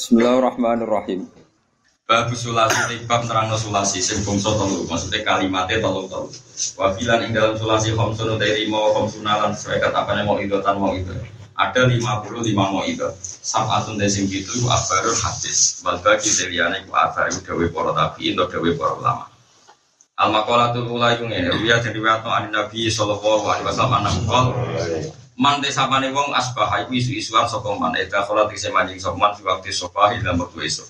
Bismillahirrahmanirrahim. Babu sulasi bab nerangno sulasi sing bangsa telu maksudnya kalimatnya telu telu. Wabilan ing dalam sulasi khamsun dari mau khamsuna lan sesuai katapane mau idotan mau itu. Ada 55 mau itu. Sab'atun dari sing itu abarul hadis. Wal bagi deliyane ku abar iku dawe para tabi'in atau dawe para ulama. Al maqalatul ula iku ngene, riya jadi riwayat an Nabi sallallahu alaihi wasallam Man desapane wong asbah iku isu-isuan sapa man eta khala tise manjing sapa man waktu sapa ila waktu esuk.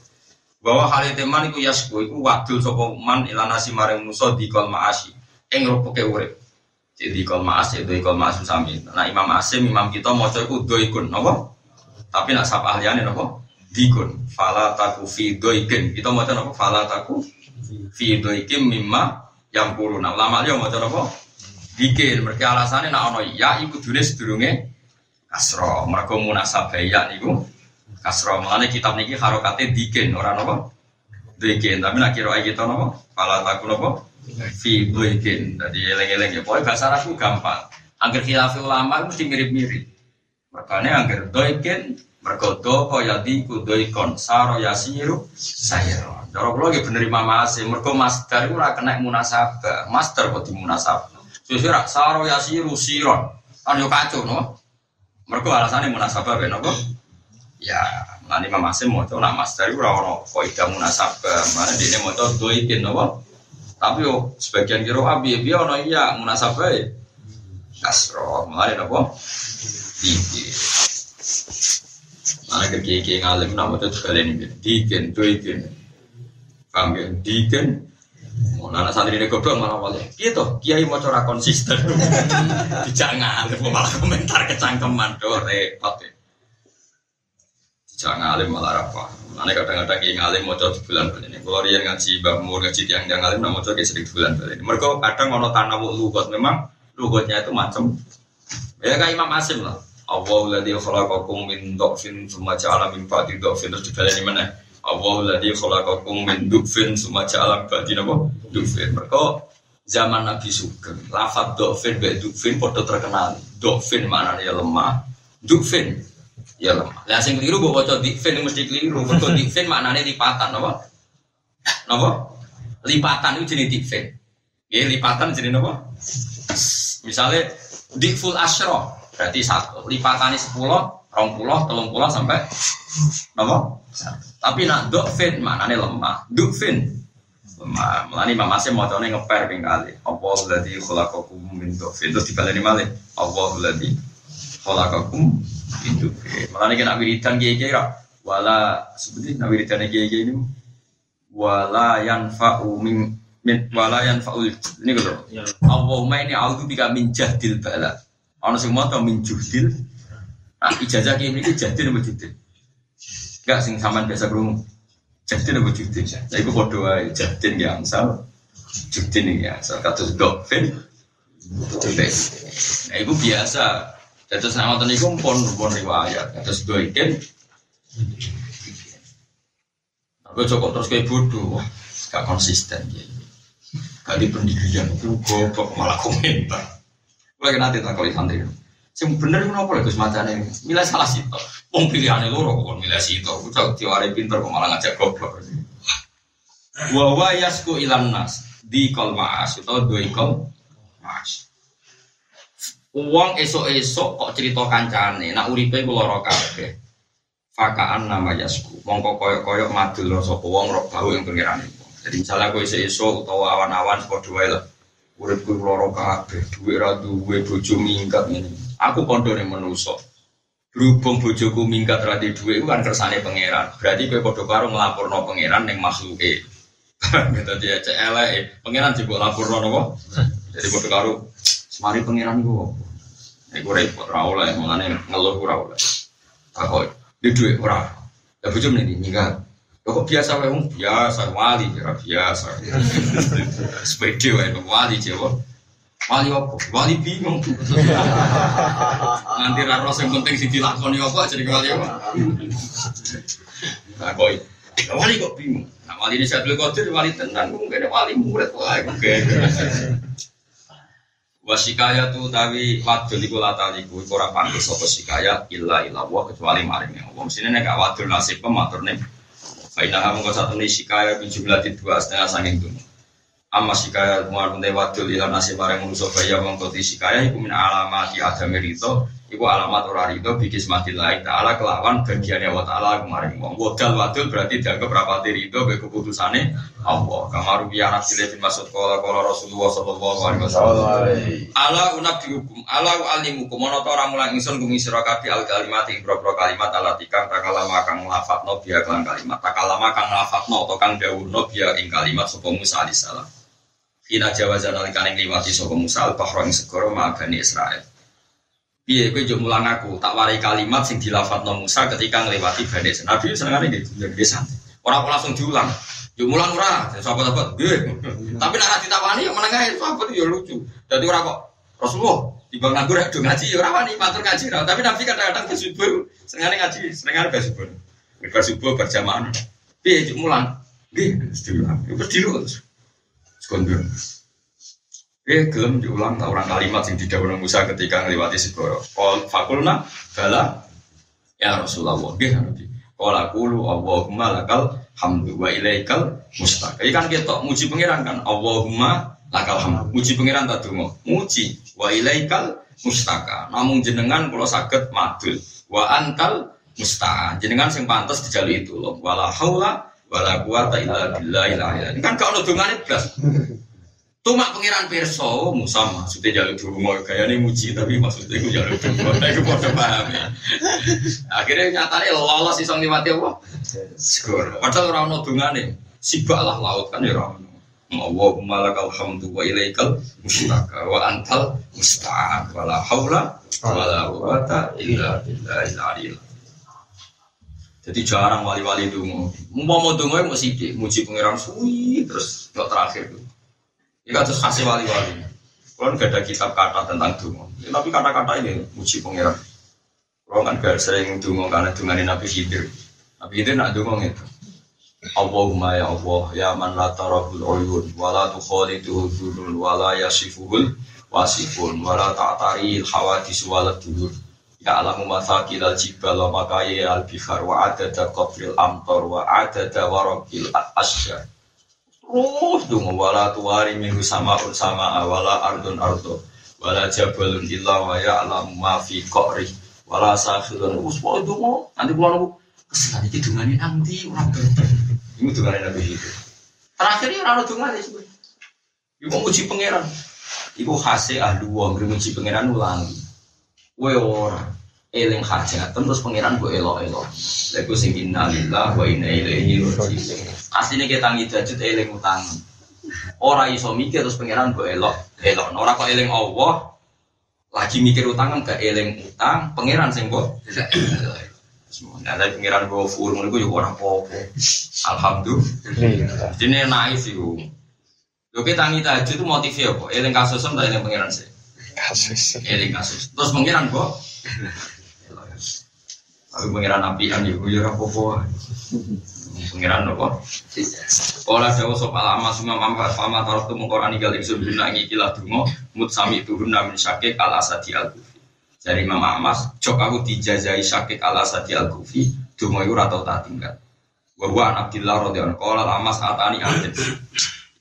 Bahwa hal teman iku yasku iku wadul sapa man ila nasi maring musa di kol maasi. Ing rupuke urip. Jadi kol maas itu kol maas sami. Nah imam asim imam kita maca iku doikun napa? Tapi nak sapa ahliane napa? Dikun. Fala taku fi doikin. Kita maca napa? Fala taku fi doikin mimma yang kuruna ulama dia maca napa dikin mereka alasannya nak ono ya iku dune sedurunge kasro mereka munasabah ya niku kasro mengenai kitab niki harokatnya dikin orang apa? Dikin. Tapi nak kira kita nopo pala taku nopo fi dikin. Jadi eleng-eleng ya. Pokoknya bahasa Arabku gampang. Angger khilaf ulama mesti mirip-mirip. Makanya angger doikin mergodo kaya diku doikon saro yasiru sayro Cara kula nggih bener Imam Asim, mergo master ora kena munasabah. Master kok di munasabah. Sesuai rak saro yasiru siron. Kan yo kacau no. Mergo alasane munasabah ben apa? Ya, Mane Imam Asim mau nak master itu ora ono kaidah munasabah. Mana dia mau coba doikin apa? Tapi yo sebagian kira abi abi ono iya munasabah ya. Kasro, mulai apa? Iki. Mana kiki ngalim nama tuh kalian ini dikin doikin. Paham ya? Dikin. Mau nana santri ini goblok malah wali. Gitu, kiai mau coba konsisten. Dijak ngalim malah komentar kecangkeman do repot ya. Jangan ngalim malah apa? Mana kadang-kadang yang ngalim mau coba bulan bulan ini. Kalau dia ngaji bamur ngaji tiang tiang ngalim, mau coba sedikit bulan bulan ini. Mereka kadang ngono tanawu lugot memang lugotnya itu macam ya kayak Imam Asim lah. Allah ladzi khalaqakum min dhafin tsumma ja'ala min ba'di dhafin terus dibaleni mana? Allah ladzi khalaqakum min dhafin tsumma ja'ala min ba'di napa? Dhafin. Mereka zaman Nabi Sugeng, lafaz dhafin be dhafin padha terkenal. Dhafin maknanya lemah. Dhafin ya lemah. Lah sing keliru mbok waca dhafin mesti keliru. Mergo dhafin maknanya lipatan napa? Napa? Lipatan itu jenis dhafin. Ya lipatan jenis napa? Misalnya dikful asyro berarti satu lipatannya sepuluh, rong puluh, telung puluh sampai apa? Tapi nak dokfin mana nih lemah? Dokfin lemah. Melani mama saya mau tahu ngeper kali. Allah lagi kholakakum min dokfin terus dibaleni malih. Allah lagi kholakakum min dokfin. Melani kena wiridan kiai kiai wala seperti nak wiridan kiai kiai ini wala yanfa'u min min wala yanfa'ul ini gitu. Allahumma ini a'udzu bika min jahdil bala. Ana sing maca min juhdil. Ah ijazah ki mriki jahdil apa juhdil? Enggak sing sampean biasa krungu. Jahdil apa juhdil? Lah iku padha wae jahdil ya angsal. Juhdil ya angsal kados dokfin. Nah, itu biasa. Terus nama tadi pun pun riwayat. Terus doikin. Tapi cukup terus kayak bodoh, gak konsisten ya. Kali pendidikan itu goblok malah komentar. Gue nanti tak kali santri. Sing bener itu apa lagi semacam ini? Milih salah sih toh. Wong pilihannya loro kok milih. Gue cak tiwari pinter kok malah ngajak goblok. Wawa yasku ilan nas di kol maas atau dua kol maas. Uang esok-esok kok cerita kancane, nak uripe kula ora kabeh. Fakaan nama yasku. Mongko koyok-koyok madul sapa wong rok bau yang pengiran Jadi misalnya kowe esok utawa awan-awan wae lah. Urip kuwi loro kabeh, dhuwit ra duwe bojo minggat ngene. Aku kondone manusa. Berhubung bojoku minggat ra duwe iku kan kersane pangeran. Berarti kowe padha karo nglaporno pangeran ning makhluke. Gitu dia cek elek, pangeran jebok laporno napa? Jadi padha karo semari pangeran iku apa? Iku repot ra oleh, mangane ngeluh ora oleh. Takoi, di duit ora. Ya bojo mrene minggat. Kok biasa wae biasa wali biasa. Sepede wae wali Jawa. Wali apa? Wali bingung. Nanti ra ro sing penting sing dilakoni apa jadi wali apa. Nah kok wali kok bingung. Nah wali ini Syaikhul Qadir wali tenan mungkin wali murid wae oke. Wasikaya tu tawi wadul iku lataliku iku ora pantes sapa sikaya illa illa wa kecuali maring Allah. Mesti nek wadul nasib pematur nih. Faina hamu kau satu sikaya bin jumlah dua setengah sanging dunia. Amma sikaya kumar kunte wadul ila nasib maring manusa kaya mengkoti sikaya iku min alamati adami rito Iku alamat ora rido bikis mati lain ta'ala kelawan bagiannya wa ta'ala kemarin wong Wadal wadul berarti dianggap rapati rido be keputusannya Allah. Kamaru biya nafsile bin masud kola kola Rasulullah sallallahu alaihi wasallam. Ala unab dihukum Ala alimukum Mono to orang mulang ingsun kumi sirakabi al kalimat Ibro kalimat ala tikang takalama kang lafat no biya kang kalimat. Takalama kang lafat no to kang dawur no biya ing kalimat Sopo Musa alisalam Ina jawazan alikan ing liwati Sopo Musa al-Bahra ing segoro ma'abani Israel Iya, gue jauh mulang aku tak warai kalimat sing dilafat no Musa ketika ngelewati badai Nabi seneng gitu, jadi santai. Orang langsung diulang. Jauh mulang ora, sahabat sahabat, gue. Tapi nak ditawani yang menengah sahabat ya lucu. Jadi orang kok Rasulullah di bang nganggur do ngaji ya orang wani matur ngaji Tapi Nabi kadang-kadang bersubuh senengane ngaji, senengane bersubuh. Bersubuh berjamaah. Iya, jauh mulang. Gue, terus diulang. Terus diulang. Sekondur. Eh gelem diulang tak orang kalimat yang didawuh Musa ketika ngelewati segoro. Qol fakulna bala ya Rasulullah. Nggih Nabi. Qala qulu Allahumma lakal hamdu wa ilaikal mustaq. Iki kan kita muji pangeran kan Allahumma lakal hamdu. Muji pangeran tak donga. Muji wa ilaikal mustaka. Namung jenengan kula saged madul. Wa antal musta'an. Jenengan sing pantes dijaluk itu loh. Wala haula wala quwata illa. Ini kan gak ono dongane blas. Tuma pangeran perso Musa maksudnya jalur dungo ini muji tapi maksudnya itu jalur dungo. Nah itu pada paham ya. Akhirnya nyatanya lolos isong mati apa? Skor. Padahal orang no dungane sibaklah laut kan ya orang. Allahumma lakal hamdu wa ilaikal mustaka wa antal musta'an wa la hawla wa la quwata illa billahil aliyil jadi jarang wali-wali dungo. Mau mau dungo mau sidik, muji pangeran suwi terus nggak terakhir tuh. Ini kan terus kasih wali-wali. Kalau nggak ada kitab kata tentang dungo, ya, tapi kata-kata ini muji pangeran. Kalau kan gak sering dungo karena dunganin Nabi Khidir. Nabi Khidir nak dungo itu. Allahumma ya Allah ya man la tarahul uyun wa la tukhaliduhu dhulul wa la yasifuhul wasifun wa la ta'tari hawadis wa la ya alamu masakil al jibal wa makayi al bihar wa adada qabril amtar wa adada warakil asyar terus dong wala tuwari minggu sama un sama wala ardun ardo wala jabalun illa wa ya'lamu ma fi qari. Wala sakhirun. Us pokoke dongo nanti kula nunggu. Kesan iki dungane nanti ora itu dungane nabi itu terakhir ya ora dungane iku muji pangeran. Iku khase ahli wong muji pangeran ulangi kowe ora eling hajat terus pangeran bu elo elo lagu sing innalillah wa inna ilaihi rajiun aslinya kita ngidajut eling utang orang iso mikir terus pangeran bu elo elo orang kok eling allah lagi mikir utang kan gak eling utang pangeran sing bu Nah, tapi pengiran gue full, gue juga orang popo. Alhamdulillah. Jadi naik sih gue. Yo kita ngita itu motifnya apa? Eling kasus sama eling pengiran sih. Kasus. Eling kasus. Terus pengiran gue Aku pengiran api an ibu ya apa Pengiran apa? Pola jauh soal lama semua mampu fama taruh tu mengkorani gal ingsun guna ngikilah dungo mut sami itu guna min syakik al kufi. Jadi Imam Amas, cok aku dijajai syakik al asadi al kufi, dungo itu ratau tak tinggal. Bahwa Abdillah radhiyallahu anhu qala amas atani anjib.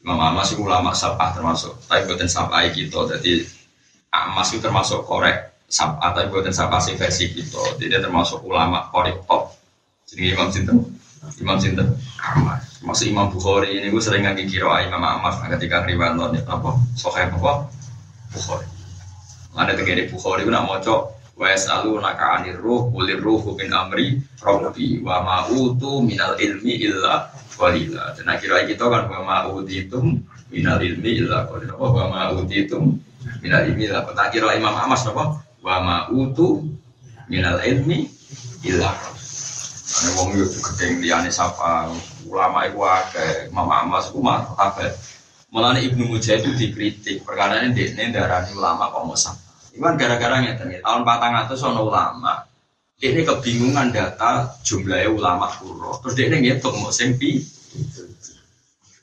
Imam Amas itu ulama sabah termasuk, tapi buatan sabah gitu. Jadi Amas itu termasuk korek sab atau buatan sabasi versi kita. Jadi termasuk ulama korek top. Jadi Imam Sinten? Imam Sinten? Ahmad masuk Imam Bukhari ini gue sering ngaji kiro Imam Ahmad ketika riwayat nih apa? Sokai apa? Bukhari. Ada tegere Bukhari gue nak cok wa yasalu naka anir ruh ulir ruh min amri rabbi wa ma utu minal ilmi illa qalila. Dan akhirnya kita kan wa ma utitum minal ilmi illa qalila. Wa ma utitum minal ilmi illa tak kira Imam Ahmad apa wa utu minal ilmi illa Ane wong yo gedeng liyane sapa ulama iku akeh mama mas ku kabeh. Mulane Ibnu Mujahid itu dikritik perkara ini dekne darani ulama kok mosap. Iwan gara-gara ngeten tahun 400 ono ulama. Ini kebingungan data jumlahnya ulama kuro. Terus dia ngitung mau pi.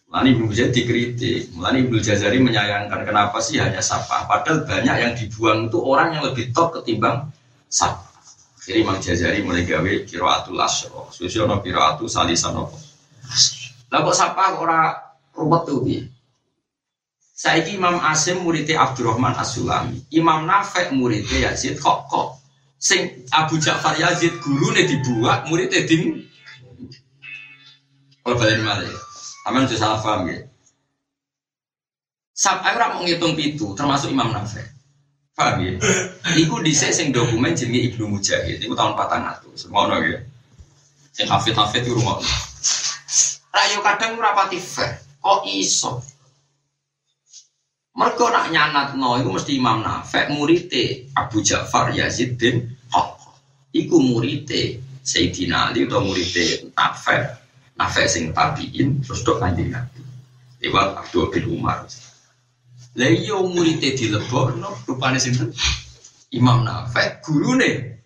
Mulani Ibnu Jazari dikritik, Mulani Ibnu Jazari menyayangkan kenapa sih hanya sapa. Padahal banyak yang dibuang itu orang yang lebih top ketimbang sapa. Jadi Imam Jazari mulai gawe kiroatul asro, susiono kiroatul salisano. Lah kok sapa orang ruwet tuh dia? Saiki Imam Asim muridnya Abdurrahman As-Sulami, Imam Nafek muridnya Yazid kok kok sing Abu Ja'far Yazid gurune dibuat muridnya ding kalau balik malah Aman itu salah paham ya. Sampai orang mau ngitung itu termasuk Imam Nafek. Paham ya? Iku di sing dokumen jenenge Ibnu Mujahid. Iku tahun patang atau semua orang ya. Yang hafid hafid itu rumah. Rayo kadang rapati fair. Kok iso? Mereka nak nyanat no, itu mesti Imam Nafek murite Abu Ja'far Yazid bin. Iku murite Sayyidina Ali atau murite Nafek nafek sing tabiin terus dok kanjeng nabi lewat Abdul bin Umar. Lah iya muridnya no rupanya sinten Imam Nafek gurune.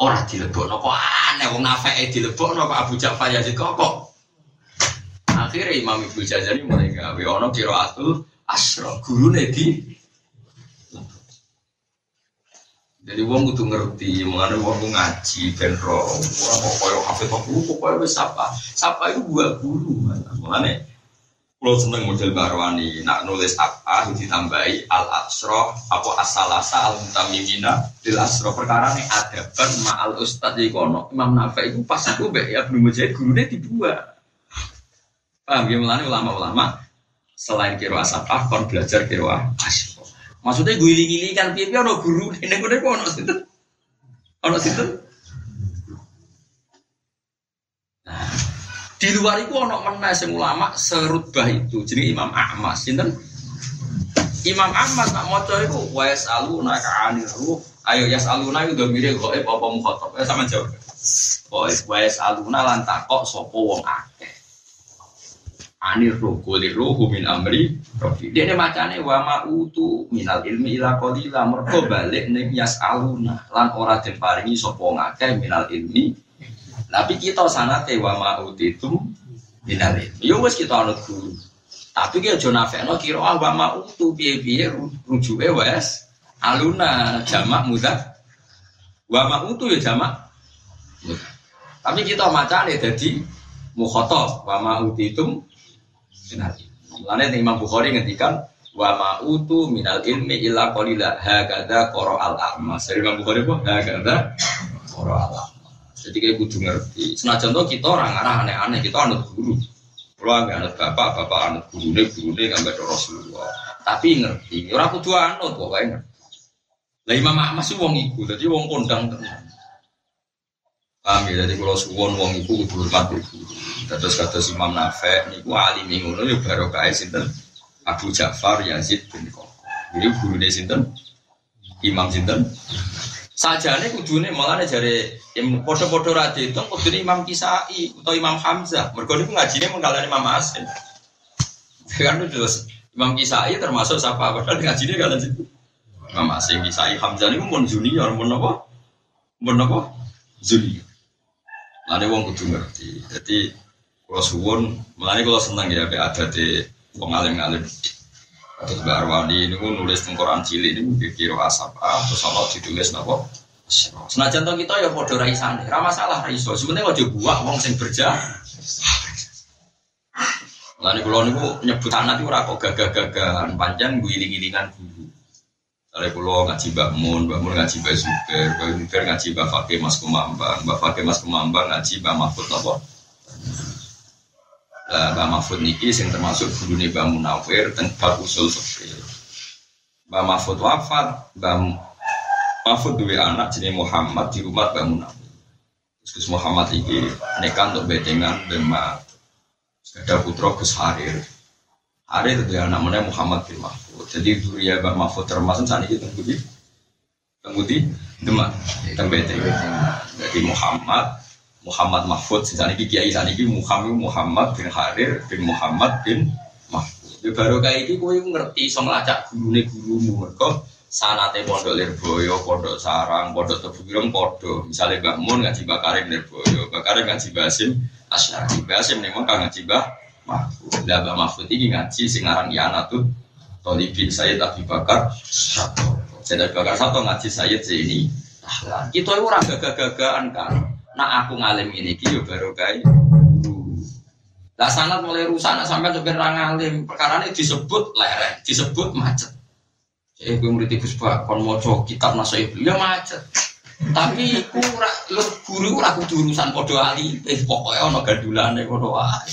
Ora no kok aneh wong Nafek no kok Abu Ja'far Yazid kok kok? Akhirnya Imam Ibnu Jazari mulai gawe kiraatul asro gurune di jadi wong kudu ngerti, mengenai wong ngaji ben ro, ora kok koyo hafid kok pokoke wis sapa. Sapa itu buah guru. Mengenai kalau seneng model Barwani, nak nulis apa ditambahi al asro, apa asalasa al mutamimina lil asro perkara ini ada adaban ma'al ustad di kono Imam Nafi itu pas aku be ya belum menjadi gurunya dibuat. Paham ya melani ulama-ulama selain kiro asapah kon belajar kiro asy Maksudnya gue giling kan piye piye ono guru. Ini gue kok ono situ, ono situ. Nah, di luar itu ono mana sing ulama serutbah itu jadi Imam Ahmad. Sinten? Imam Ahmad nak maca itu wa yasaluna ka anir ruh. Ayo yasaluna itu domire gaib apa mukhatab. Ya sama jawab. Wa yasaluna lan takok sapa wong akeh anir roh kulir roh min amri rofi dia ini macane wa ma'utu minal ilmi ila qalila. Mergo balik ning aluna lan ora den paringi sapa ngakeh minal ilmi. Tapi kita sanate wa ma'utitum minal ilmi. Yo wis kita anut guru. Tapi ki aja nafekno kira ah wa ma'utu piye-piye rujuke wes aluna jamak mudah. Wa ma'utu ya jamak tapi kita macane dadi mukhotob wa ma'utitum minal Mulane Imam Bukhari ngendikan wa ma utu minal ilmi illa qalila hakadha qara al a'ma. Dari Imam Bukhari apa? Hakadha qara al a'ma. Jadi kayak kudu ngerti. Senajan to kita orang arah aneh-aneh, kita anut guru. Kalau nggak anut bapak, bapak anut gurune, gurune nggak ada Rasulullah. Tapi ngerti, orang kudu anut pokoknya ngerti. Lah Imam Ahmad sih wong iku, jadi wong kondang tenan. Paham ya, jadi kalau suwon wong iku kudu hormat guru. Terus kata Imam Nafek, niku alim ngono ya barokah sinten Abu Ja'far Yazid bin Koko. Jadi gurune sinten Imam sinten sajane kudune malah jare podo-podo ra diitung kudune Imam Kisai atau Imam Hamzah. Mergo niku ngajine mengkalani Imam Asim. Kan terus Imam Kisai termasuk siapa? Padahal ngajine kalian situ. Imam Asim Kisai Hamzah niku mun junior mun apa? Mun apa? Junior. Lalu wong kudu ngerti. Jadi kalau suwon, melani kalau senang ya, be ada di wong alim. Terus Mbak Arwani ini pun nulis tengkoran cilik ini kira asap ah, terus Allah ditulis nopo. Senajan to kita ya podo raisane, ra masalah ra iso. Sebenarnya aja buah wong sing berja. Lalu kalau niku nyebut anak itu ora kok gagah-gagahan, panjang guling-gilingan guru. Kalau ngaji Mbak Mun, Mbak Mun ngaji Mbak Zuber, Mbak Zuber ngaji Mbak Fakih Mas Kumambang, Mbak Fakih Mas Kumambang ngaji Mbak Mahfud. Mbak Mahfud niki sing termasuk nih Mbak Munawir dan bab usul fikih. Mbak Mahfud wafat, Mbak Mahfud dua anak jenis Muhammad di rumah Mbak Munawir. Terus Muhammad ini nekan untuk bedengan dan ada putra Gus Harir. Harir itu anak mana Muhammad bin Mahfud. Jadi ya Mbak Mahfud termasuk saat ini tunggu di tunggu di Demak, tunggu Jadi Muhammad Muhammad Mahfud sejak ini kiai ini Muhammad Muhammad bin Harir bin Muhammad bin Mahfud. Ya baru kayak ini kue ngerti so ngelacak guru nih gurumu mereka sanate pondok Lirboyo, pondok Sarang, pondok Tebugirong, pondok misalnya Mbak Mun ngaji Mbak Karim Lirboyo, Mbak Karim ngaji Basim Asyari, Basim nih mau ngaji Mbak Mahfud. Lah Mbak Mahfud ini ngaji sing aran Ianatul Tolibin Sayyid Abi Bakar Sato. Sayyid Abi Bakar Sato ngaji Sayyid ini. Nah, kita itu ora gagah-gagahan kan. Nah aku ngalim ini ki baru kae. Lah sanat mulai rusak nak sampai supir ra ngalim, perkara ini disebut lereng, disebut macet. Jadi gue murid Gus Pak, kon maca kitab nasihat, ya macet. Tapi ku ora lu guru ora kudu ali, eh pokoke ana gandulane ngono wae.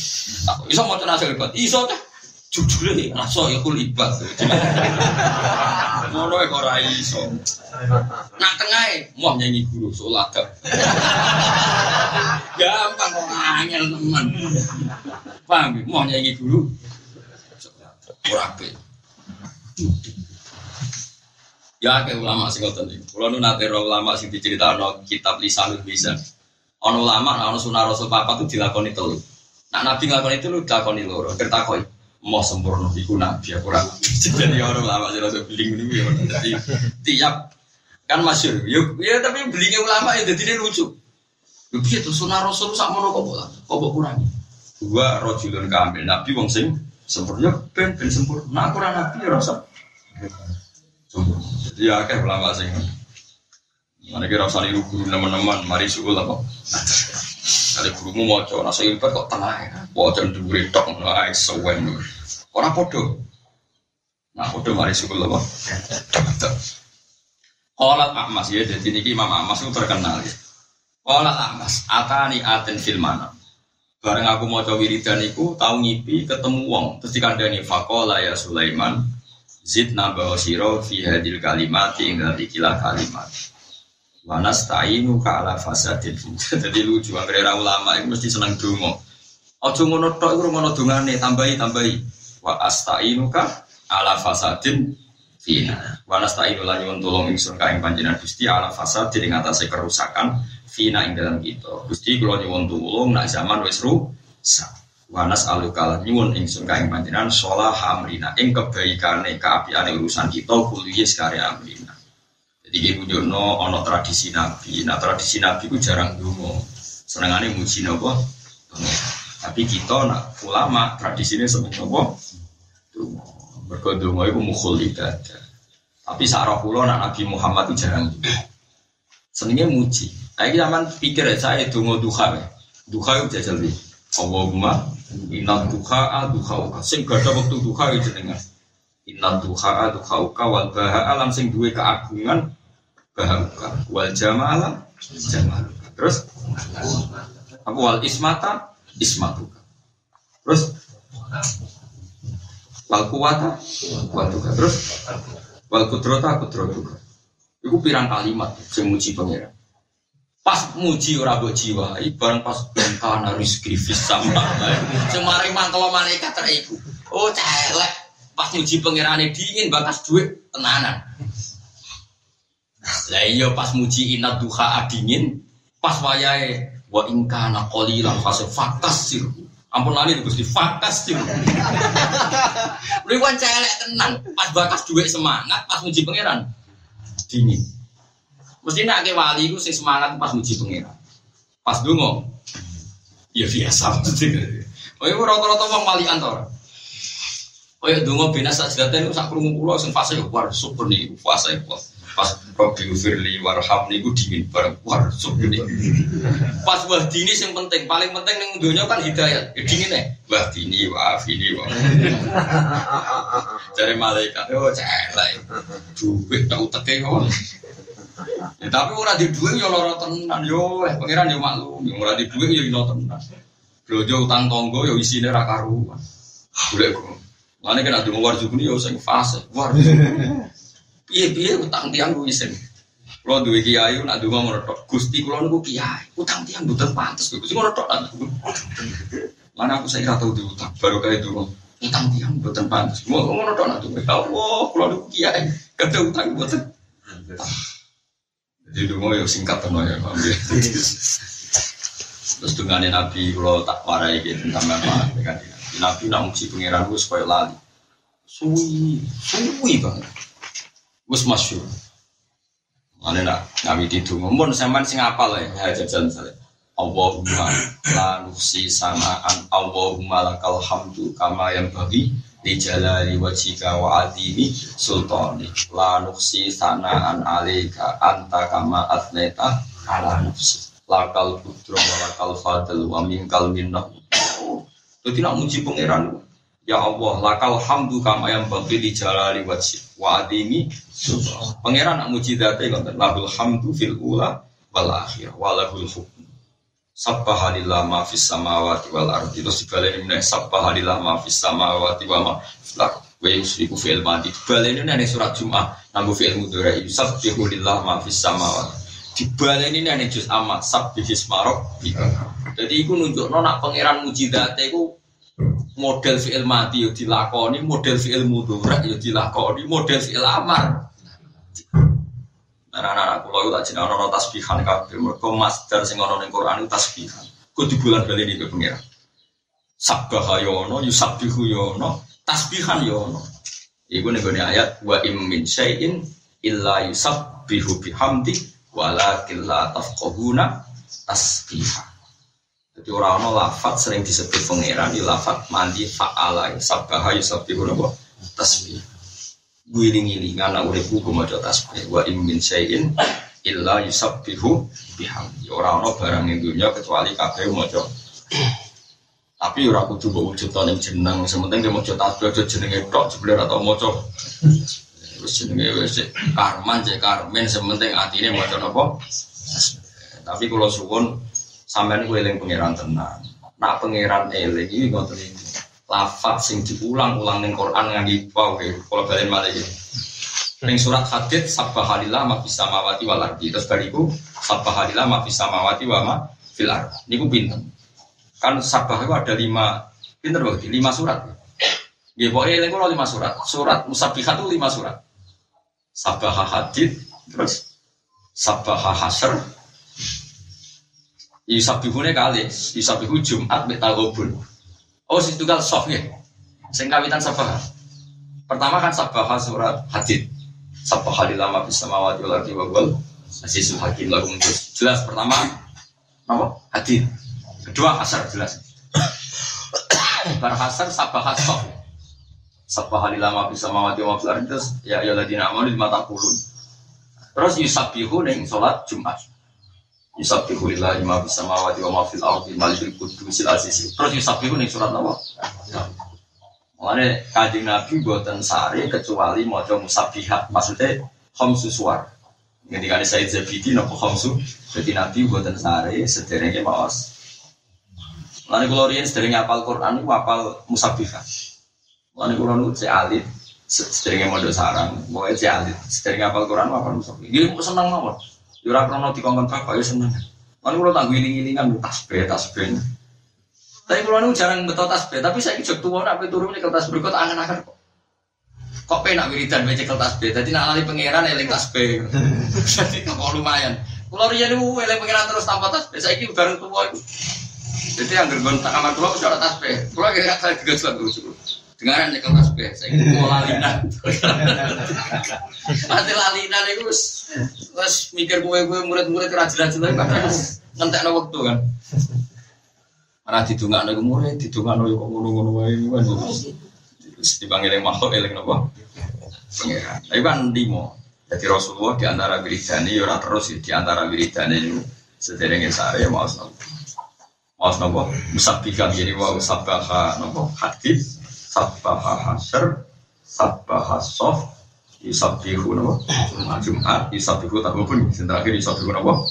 Aku iso maca nasihat, iso teh. Rasa ya kulibat. Ngono kok ora iso. Nak tengah mau nyanyi guru sholat. Gampang kok teman. Paham ya? Mau nyanyi guru. Ora Ya ke ulama sing ngoten iki. Kula nu nate ulama sing diceritakno kitab Lisanul Bisa. Ana ulama ana sunah Rasul papat itu dilakoni telu. Nak Nabi nglakoni itu lu dilakoni loro. Kertakoi mau sempurna iku nabi aku ora. Jadi orang ulama sing rada beling niku ya. Jadi tiap kan masyur. Ya, ya tapi belingnya ulama ya jadi lucu. Piye tuh sunah Rasul sak mono kok kok kurangi. Dua rojulun kamil nabi wong sing sempurna ben ben sempurna. Nah aku nabi ya rasa. Jadi ya kayak ulama sing Mana kira usah guru teman-teman, mari suul apa? Ada gurumu mau coba nasi ilmu kok tengah ya, mau coba dulu tok, nggak sewen Orang podo, nah podo mari suul apa? Kolat Ahmas ya, jadi ini Imam Ahmas itu terkenal ya. Kolat Ahmas, atani aten filmana. Bareng aku mau coba wiridan iku, tahu ngipi, ketemu wong, terus dikandani fakola ya Sulaiman, zid nambah siro fi hadil kalimat tinggal ikilah kalimat wanas ta'inu ka ala fasadin. Jadi lucu akhirnya ulama itu mesti seneng dungo ojo ngono tok iku ngono dungane tambahi tambahi. Wa astainu ka ala fasadin fina. Wanas ta'inu lan nyuwun tulung ingsun ka ing Gusti ala fasadin ing atase kerusakan fina ing dalam kita. Gusti kula nyuwun tulung nak zaman wis rusak. Wanas alukal nyuwun ingsun kaing panjenengan sholah amrina ing kebaikane kaapiane urusan kita kuliah sekali amrina. Iki no ono tradisi nabi. Nah tradisi nabi ku jarang dungo. Senengane muji napa? Tapi kita nak ulama tradisinya seneng napa? Dungo. Mergo donga iku mukhul ibadah. Tapi sarah kula nak Nabi Muhammad itu jarang dungo. Senengnya muji. Ayo zaman pikir saya dungo duha. Duha itu jajal Allahumma Inna duha duha uka Sing gak ada waktu duha itu jenengan Inna duha duha uka Wal baha alam sing duwe keagungan Baha uka Wal jamala jamal Terus? Aku wal ismata? Ismatuka. Terus? Wal kuwata Kuwatuka Terus? Wal kudrota kudrotuka Itu pirang kalimat Sing muji pengira pas muji ora mbok jiwa bareng pas kana rizki fis sama semari malaikat ra iku. Oh celek. Pas muji pangerane dingin bakas duit tenanan lah iya pas muji inat duha dingin pas wayahe wa ingkana qalilan fase fakas sir ampun lali Gusti fakas sir Lha celek tenan pas bakas duit semangat pas muji pangeran dingin Mesti nak ke wali itu sing semangat pas muji pengira. Pas dungo, ya biasa. Oh itu rata-rata wong wali antar. Oh ya dungo bina saja itu sak kerungu pulau sing fase war super nih fase pas Robi Firli warham niku dingin bareng war super nih. Pas wah dini yang penting paling penting yang dunia kan hidayat. Ya dingin nih wah dini wah ini wah. Cari malaikat oh celek duit tak utek Ya, tapi ora di duit ya lara tenan yo, eh pangeran yo maklum, yo ora di duit yo ino tenan. Blojo utang tonggo yo isine ra karuan. Golek kok. Lane kena dungo warjubuni yo sing fase. War. Piye-piye utang tiang ku isin. Kulo duwe kiai nak donga ngono tok. Gusti kula niku kiai. Utang tiang mboten pantes. Gusti ngono tok. Mana aku saya tau diutang baru kayak dulu. Utang tiang mboten pantes. Ngono tok nak donga. Allah, kula niku kiai. Kada utang mboten. Jadi dulu ya singkat teman ya, Terus dengan Nabi kalau tak warai gitu tentang apa kan Nabi nak muji pangeran gue supaya lali. Suwi, suwi banget. Gue masyur. Mana nak nabi itu, ngomong sampean sing apal ya, jajan saya. Allahumma la nuksi samaan Allahumma lakal hamdu kama yang bagi di jalali wajika wa adini sultani. La nuksi sanaan alika anta kama atneta ala nafsi. Lakal putro wa lakal fadl wa minkal minnah jadi nak muji pangeran Ya Allah, lakal hamdu kama yang bagi di jalali wajib. Wa adini pangeran nak muji date konten lahul hamdu fil ula wal akhir walahul hukm. Sabbahalillah ma fis samawati wal ardi. Terus dibaleni meneh sabbahalillah ma fis samawati wa ma fil ardi wa yusriku fi'il madi. Dibaleni surat Jumat nanggo fi'il mudhari. Yusabbihu lillah ma fis samawati. Dibaleni nang juz amma sabbihis marok jadi iku nunjukno nak pangeran mujizate iku model fi'il mati yo dilakoni model fi'il mudhari yo dilakoni model fi'il amar Anak-anak kulo itu tak jeneng ono tasbihan kabeh. Mergo masdar sing ono ning Quran itu tasbihan. Ku di bulan bali iki pengira. Sabbaha yo ono, yusabbihu yo tasbihan yo ono. Iku ning ayat wa im min syai'in illa yusabbihu bihamdi walakin la tafqahuna tasbiha. Jadi orang ono lafat sering disebut pangeran, di lafat mandi fa'ala, sabbaha yusabbihu napa tasbih giling-gilingan nak urip ku maca tasbih wa in min syai'in illa yusabbihu bihamdi. Ora ana barang ing dunya kecuali kabeh maca. Tapi ora kudu mbok wujud ning jeneng, sementing dia maca tasbih aja jenenge tok jebler atau maca. Wis jenenge wis karman cek karmen sementing atine maca napa? Tapi kalau suwun sampean ku eling pangeran tenang. Nak pangeran eling iki ngoten iki lafat sing diulang-ulang ning Quran ngangge wow kalau balen malah iki. Ning surat Hadid sabbahalillah ma fis samawati wal. Terus bariku sabbahalillah ma fis samawati wa ma fil ardi. Niku? Kan sabbah itu ada lima pinter berarti lima surat. Nggih pokoke eling kula lima surat. Surat musabbihat itu lima surat. Sabbah Hadid terus Sabbah Hasr Yusabihune kali, Yusabihu Jumat Betagobun. Oh, si tunggal soft ya. Sing sabah. Pertama kan sabah surat hadid. Sabah lama bisa mawati wal ardi wa wal asisul lagu terus jelas pertama apa? Hadid. Kedua hasar jelas. Bar hasar sabah soft. Sabah lama bisa mawati ardi terus ya ya amanu di mata kulun. Terus yusabihu neng sholat Jumat. Yusabbihu lillahi ma fis samawati wa ma fil ardi malikul qudusil aziz. Terus yusabbihu ning surat apa? Mulane Kanjeng Nabi buatan sare kecuali maca musabbihat. Maksudnya khamsu suwar. Ketika ada Said Zabidi nopo khamsu. Jadi Nabi buatan sare sederenge maos. Mulane kula riyen sederenge apal Quran niku apal musabbihat. Mulane kula nu cek alit sederenge modho sarang. Pokoke cek alit sederenge apal Quran apal musabbihat. Nggih seneng mawon. Yura krono dikongkon bapak ya seneng. Lalu kalau tak giling-gilingan tasbih tasbih. Tapi kalau nu jarang betul tasbih, tapi saya ikut tua nak turun nih kertas berikut angan-angan kok. Kok penak wiridan baca kertas tasbih, jadi nak lali pangeran eling tasbih. Jadi kok lumayan. Kalau rian itu eling pangeran terus tanpa saya ikut bareng tua itu. Jadi yang gergon tak kamar tua sudah tasbih. Kalau kira saya tiga surat dulu. Dengaran nyekel tasbih, saya mau lalinan. Mati lalinan itu terus mikir gue gue murid-murid kerajaan-kerajaan lagi padahal ngentek waktu kan. Mana didungak nih murid, didungak nih kok ngono-ngono wae kan. Terus dipanggil yang makhluk eling nopo. Pengiran. Tapi kan limo. Jadi Rasulullah di antara wiridane ya ora terus di antara wiridane itu sederenge sare mau nopo. Mau nopo musabbikan jadi mau sabbaha nopo hadis sabbaha hasr sabbaha sof yusabihu napa? Jumat yusabihu tak pun. Sing terakhir yusabihu napa?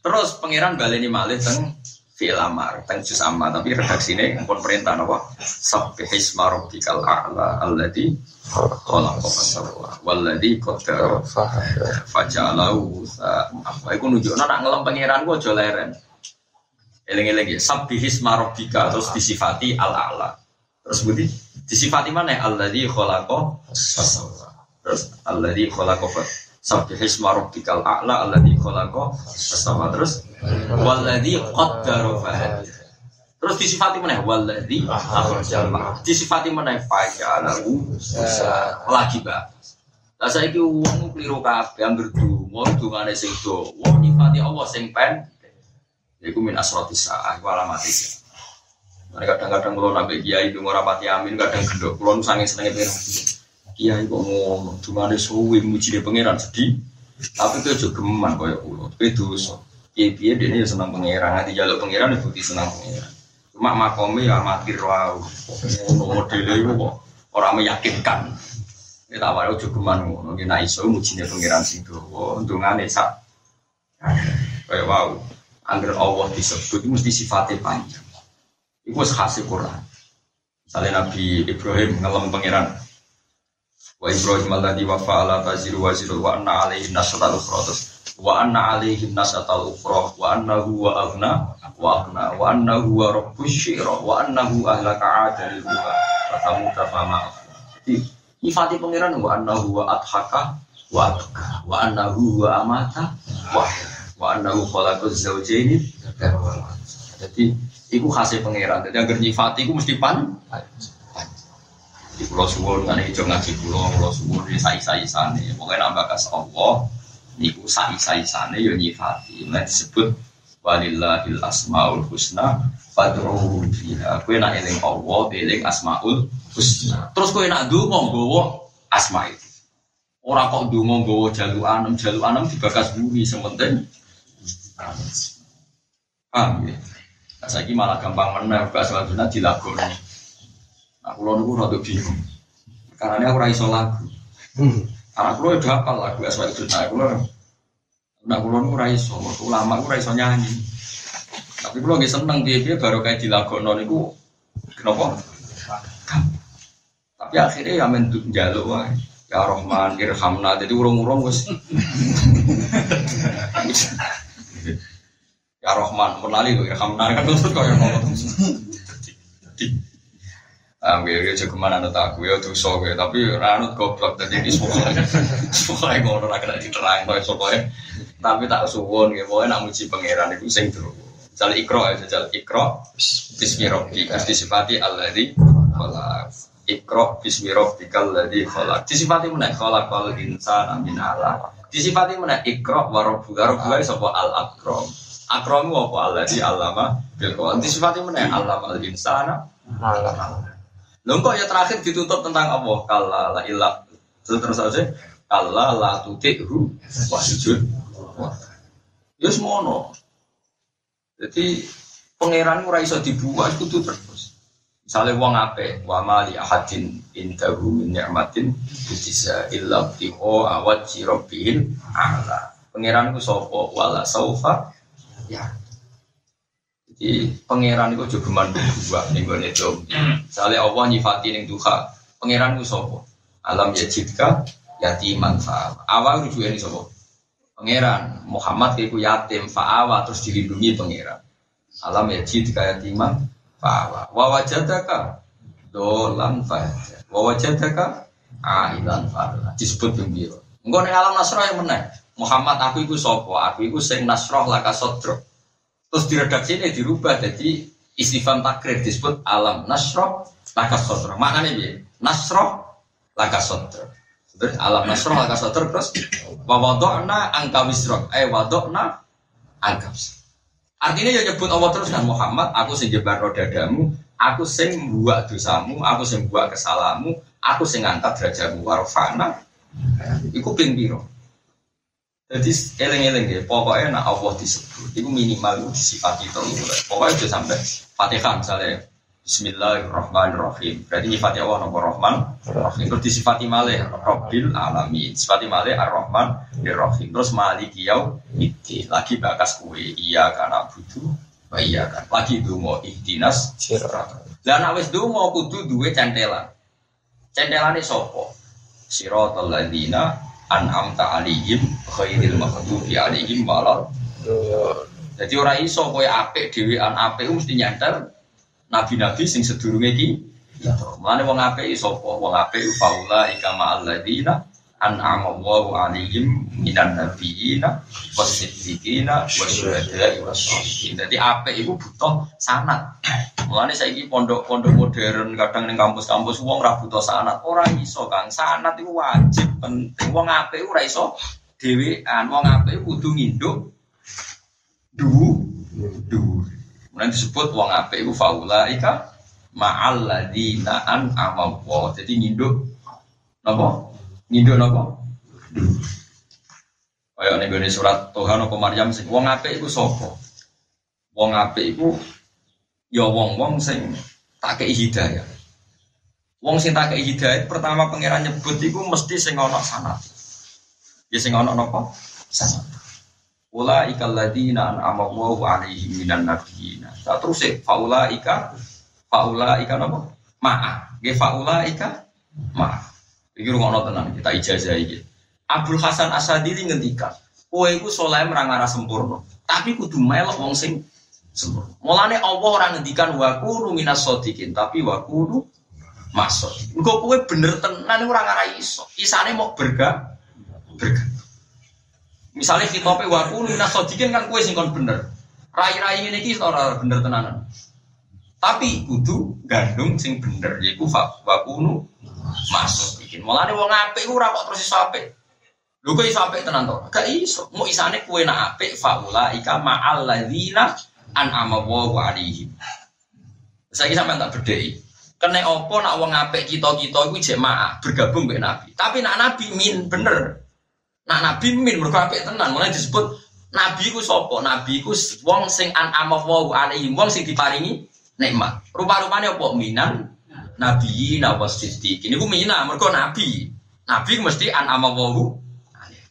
Terus pangeran baleni malih teng fi'il amar teng juz amma tapi redaksine pun perintah napa? Sabbih isma rabbikal a'la alladzi khalaqa fasawwa walladzi qaddara faja'alahu apa iku nunjukno nak ngelem pangeran ku aja leren. Eling-eling ya sabbih isma rabbika terus disifati al-a'la Terus budi disifati mana? Alladzi khalaqa fasawwa. Terus alladzi khalaqa Sabbi hisma rabbikal a'la alladzi khalaqa fasawwa. Terus walladzi qaddara fahad. Terus disifati mana? Walladzi akhrajal Disifati mana? Faja'alahu lagi ba. Lah saiki wong kliru kabeh anggere donga dungane sing do. Wong nyifati Allah sing pen Iku min asroti sa'ah, iku alamat itu. Mereka kadang-kadang kalau nabi kiai itu ngorapati amin, kadang gendok. Kalau nusangin senengnya pengen kiai kok ngono, cuma ada suwi muji dia pangeran sedih. Tapi itu juga geman kaya pulau. Itu so. Kiai dia ini senang pangeran, nanti jaluk pangeran itu bukti senang pangeran. Cuma makomnya ya amatir wow. Ngono modelnya itu kok orang meyakinkan. Kita awalnya juga geman ngono, kita iso muji dia pangeran sing dowo. Untungnya sak. Kayak wow. Angger Allah disebut mesti sifatnya panjang. Itu khasih Quran. Misalnya Nabi Ibrahim ngelam pangeran. Wa Ibrahim alladhi wa fa'ala taziru wa ziru wa anna alaihi nasatal ukhra. Wa anna alaihi nasatal ukhra. Wa annahu wa aghna wa aghna. Wa annahu wa rabbus syi'ra. Wa annahu ahlaka adal wa fatamuta fama Jadi Ifati pangeran wa annahu wa adhaka wa adhaka wa annahu wa amata wa wa annahu khalaqaz zawjaini. Jadi iku khasnya pangeran. Jadi agar nyifati iku mesti pan di pulau suwon kan hijau ngaji pulau pulau suwon di sai sai sana pokoknya nambah kas allah niku sai sai sana yo nyifati. Nah disebut walillahil asmaul husna fad'uhu fiha. Kowe nak eling Allah eling asmaul husna. Terus kowe nak ndonga nggawa asma itu ora kok ndonga nggawa jalu anem jalu anem dibakas bumi sementing. Paham ya saya malah gampang menang bahas selanjutnya dilakoni nah kulo niku rada bingung. Karena ini aku ra iso lagu. Karena kulo udah hafal lagu asma itu nah kulo nah kulo niku ra iso. Ulama aku ra iso nyanyi. Tapi kulo nggih seneng dia baru kayak dilakoni niku kenapa? Tapi akhirnya ya mentuk jaluk wae. Ya Rahman irhamna jadi urung-urung wis ya Rahman menali kok irhamna kan terus kok ya ngomong. Ah, gue gue cukup mana nut aku ya tuh so gue tapi ranut goblok tadi di sekolah. Sekolah ngono ora kena diterang kok sekolah tapi tak suwon gue mau nak muji pangeran itu sing terus Jal ikro ya, jal ikro Bismillahirrahmanirrahim Terus disifati Alladhi Khalaq. Ikro Bismillahirrahmanirrahim Alladhi Khalaq. Disifati mana? Khalaq wal insan min ala Disifati mana? Ikro Warobuka Robuka Sopo al akrom Akrom apa? Alladhi Allama Bil Khalaq Disifati mana? Allama al insana Lho kok ya terakhir ditutup tentang Allah Kalla la ilah. Terus terus aja Kalla la tutikhu Wasjud Ya semono jadi pangeran ora iso dibuat kudu terus. Misalnya wong ape, wa mali ahadin indahu min ni'matin bisa illa tiho awat jirobin ala. Pangeran ku sapa? Wala saufa ya. Jadi pangeran itu juga mandu dua nih gue nih Misalnya Allah nyifati ning duha, pangeran ku sapa? Alam yajidka yatiman fa. Awal rujuke ini sapa? pangeran Muhammad itu yatim fa'awa terus dilindungi pangeran alam ya jid kayak timang fa'awa wa wajadaka dolan fa'aja wa wajadaka ailan fa'ala disebut gembira enggak nih alam nasroh yang menang Muhammad aku itu sopo aku itu sing nasroh laka sodro terus diredaksi ini dirubah jadi istifam takrir disebut alam nasroh laka sodro maknanya dia nasroh laka sodro Terus alam nasroh laka sotor terus wawadokna angka wisrok. Eh wadokna angka Artinya ya nyebut Allah terus kan Muhammad, aku sing jebar rodadamu, aku sing buat dosamu, aku sing buat kesalamu, aku sing ngangkat derajatmu warfana. Iku ping piro. Jadi eleng-eleng ya, pokoknya nak Allah disebut, itu minimal itu disifati itu. Pokoknya itu sampai Fatihah misalnya, Bismillahirrahmanirrahim. Berarti nyifati Allah nopo Rahman, Rahim. Terus disifati malih Rabbil alamin. Sifati malih Ar-Rahman, Ar-Rahim. Terus maliki yau itu lagi bakas kue iya karena butuh iya kan. Lagi dungo ihtinas sirat. Dan awis dungo kudu duwe centelan. Centelane sopo? Siratal ladina an'amta alihim khairil maghdubi alihim walal. Jadi orang iso kowe apik dhewean apik mesti nyantel nabi-nabi sing sedurunge iki Mulane wong apik sapa? Wong apik faula ikama alladzina an'ama Allahu alaihim minan nabiyina wasiddiqina wasyuhada'i wassalihin. Dadi apik iku butuh sanad. Mulane saiki pondok-pondok modern kadang ning kampus-kampus wong ora butuh sanad. Ora iso Kang, sanad iku wajib penting. Wong apik ora iso dhewean. Wong apik kudu nginduk du du Nanti disebut wong apik iku faulaika ma'al ladzina an'ama Allah. Jadi nginduk napa? Nginduk napa? Kayak ning gone surat Tuhan apa Maryam sing wong apik iku sapa? Wong apik iku ya wong-wong sing tak kei hidayah. Wong sing tak kei hidayah pertama pangeran nyebut iku mesti sing ana sanad. Ya sing ana napa? Sanad. Ula ikal ladina an'ama Allahu alaihim minan nabiyina. Tak terus e faula ika faula ika napa? Ma'a. Nggih faula ika ma'a. Iki rungono tenan kita ijazah iki. Abdul Hasan Asadili ngendika, kowe iku saleh merang arah sempurna, tapi kudu melok wong sing sempurna. Mulane Allah ora ngendikan wa kunu minas shodiqin, tapi wa kunu masuk. Engko kowe bener tenan ora ngarah iso. Isane mau berga berga. Misalnya wa kunu minas shodiqin kan kowe sing kon bener. Rai-rai ngene iki ora bener tenanan. Tapi kudu gandung sing bener yaiku wa kunu masuk. Mulane wong apik ora kok terus iso apik. Lho kok iso apik tenan to? Gak iso. Mau isane kue nak apik faula ika ma'al ladzina an'ama wa alaihim. Saiki sampean tak bedheki. Kene opo nak wong apik kita-kita iku jek ma'ah bergabung mbek Nabi. Tapi nak Nabi min bener. Nak Nabi min mergo apik tenan. Mulai disebut Nabi ku sapa? Nabi ku wong sing an'ama wa alaihim, wong sing diparingi nikmat. Rupa-rupane opo minan nabi nawas siddiq. Ini ku mina mergo nabi. Nabi mesti an'ama wa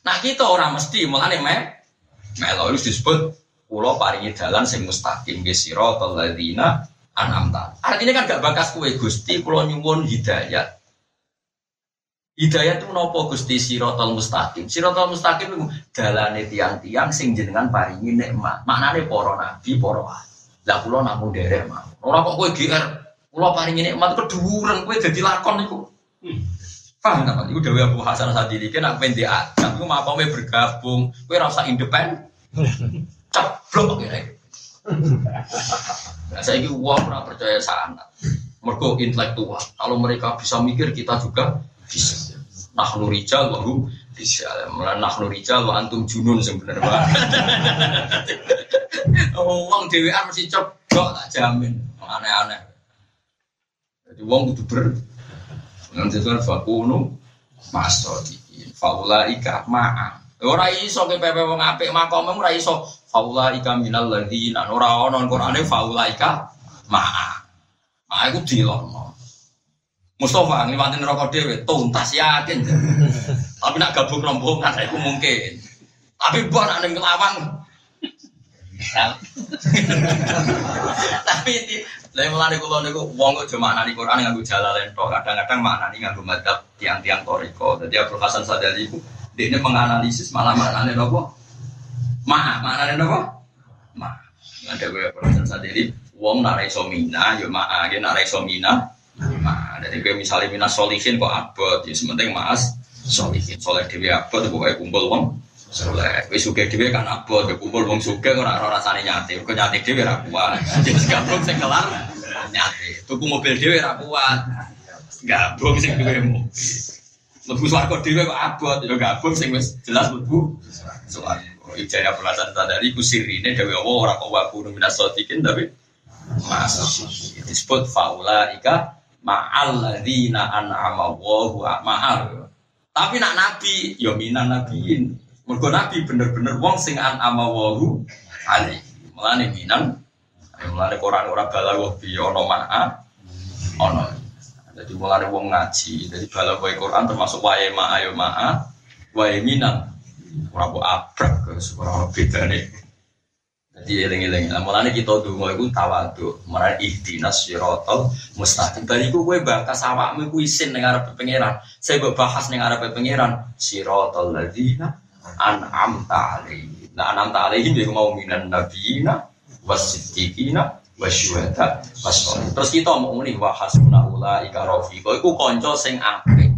Nah kita orang mesti mulane me melo disebut pulau paringi jalan sing mustaqim ge siratal ladzina an'amta. Artinya kan gak bakas kue Gusti pulau nyuwun hidayat. Hidayat itu nopo Gusti siratal mustaqim. Siratal mustaqim itu dalane tiang-tiang sing jenengan paringi nikmat. Maknane para nabi, para. Lah kula namung derek mah. Ora kok kowe GR, kula paringi nikmat keduren kowe dadi lakon iku. Paham tak? Iku Dewi Abu Hasan Sadili kan aku pengen apa bergabung, kue rasa independen, ceblok ya. Nah, saya ini uang pernah percaya sana, mereka intelektual. Kalau mereka bisa mikir, kita juga bisa. Nah, nurijal baru bisa. Nah nurijal wa antum junun sebenarnya. Uang Dewi mesti ceblok tak jamin, aneh-aneh. Jadi uang itu ber Nanti itu fakunu masodikin. Faula ika ma'a. Ora iso ke pepe wong apik makom ora iso. Faula ika minal ladzina ora ono Qur'ane ika ma'a. Ma'a iku dilono. Mustafa ngliwatin rokok dhewe tuntas yakin. Tapi nak gabung rombongan iku mungkin. Tapi buat nak ning kelawang Tapi lha mulane kula niku wong kok cuma maknani Quran nganggo jalalain tok. Kadang-kadang maknani nganggo madzhab tiang-tiang toriko. Jadi Abdul Hasan Sadali iku dia menganalisis malah maknane nopo? Ma, maknane nopo? Ma. Ada gue Abdul Hasan Sadali wong nak iso mina yo ma, ge nak iso mina. Ma, jadi gue misalnya mina solihin kok abot, ya sementing mas solihin. Soleh dewi abot, pokoknya kumpul wong Soleh, wis suge dhewe kan abot, kumpul wong suge ora ora rasane nyate. Kok nyate dhewe ora kuat. Jadi gabung sing kelar nyate. Tuku mobil dhewe ora kuat. Gabung sing duwe mobil. Lebu swarga dhewe kok abot, ya gabung sing wis jelas lebu swarga. Ijaya perasaan sadari ku sirine dewe Allah ora kok waku minas sotikin tapi masuk disebut faula ika ma'al ladzina an'ama Allahu ma'al. Tapi nak nabi ya minan nabiin. Mergo Nabi bener-bener wong sing an ama wahu ali. Mulane minan mulane Quran ora balaghah bi ono ma'a ono. Jadi mulane wong ngaji, jadi balaghah Quran termasuk wae ma'a yo ma'a, wae minan. Ora kok abrak ora bedane. Jadi eling-eling. Nah, mulane kita donga iku tawadhu, marang ihdinas siratal mustaqim. Bali iku kowe bakas awakmu iku isin ning arep pangeran. Saya mbok bahas ning arep pangeran siratal ladzina an'amta alaihi. Nah an'amta alaihi dia mau minan nabiyina wasiddiqina wasyuhada wasolih. Terus kita mau muni wa hasbuna ulaika rafiqa. Iku kanca sing apik.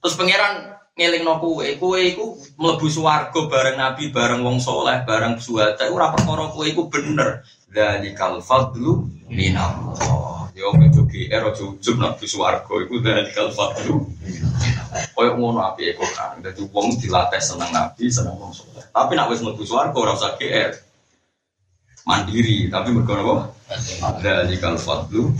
Terus pangeran ngelingno kowe, kowe iku mlebu swarga bareng nabi, bareng wong soleh, bareng syuhada. Ora perkara kowe iku bener. Dzalikal fadlu minallah. Yo metu GR aja ujub nak di swarga iku dzalikal fadlu Koyo ngono api eko kan. Dadi wong dilatih seneng nabi, seneng wong soleh. Tapi nak wis mlebu swarga ora usah GR. Mandiri, tapi mergo apa? Ada jika fadlu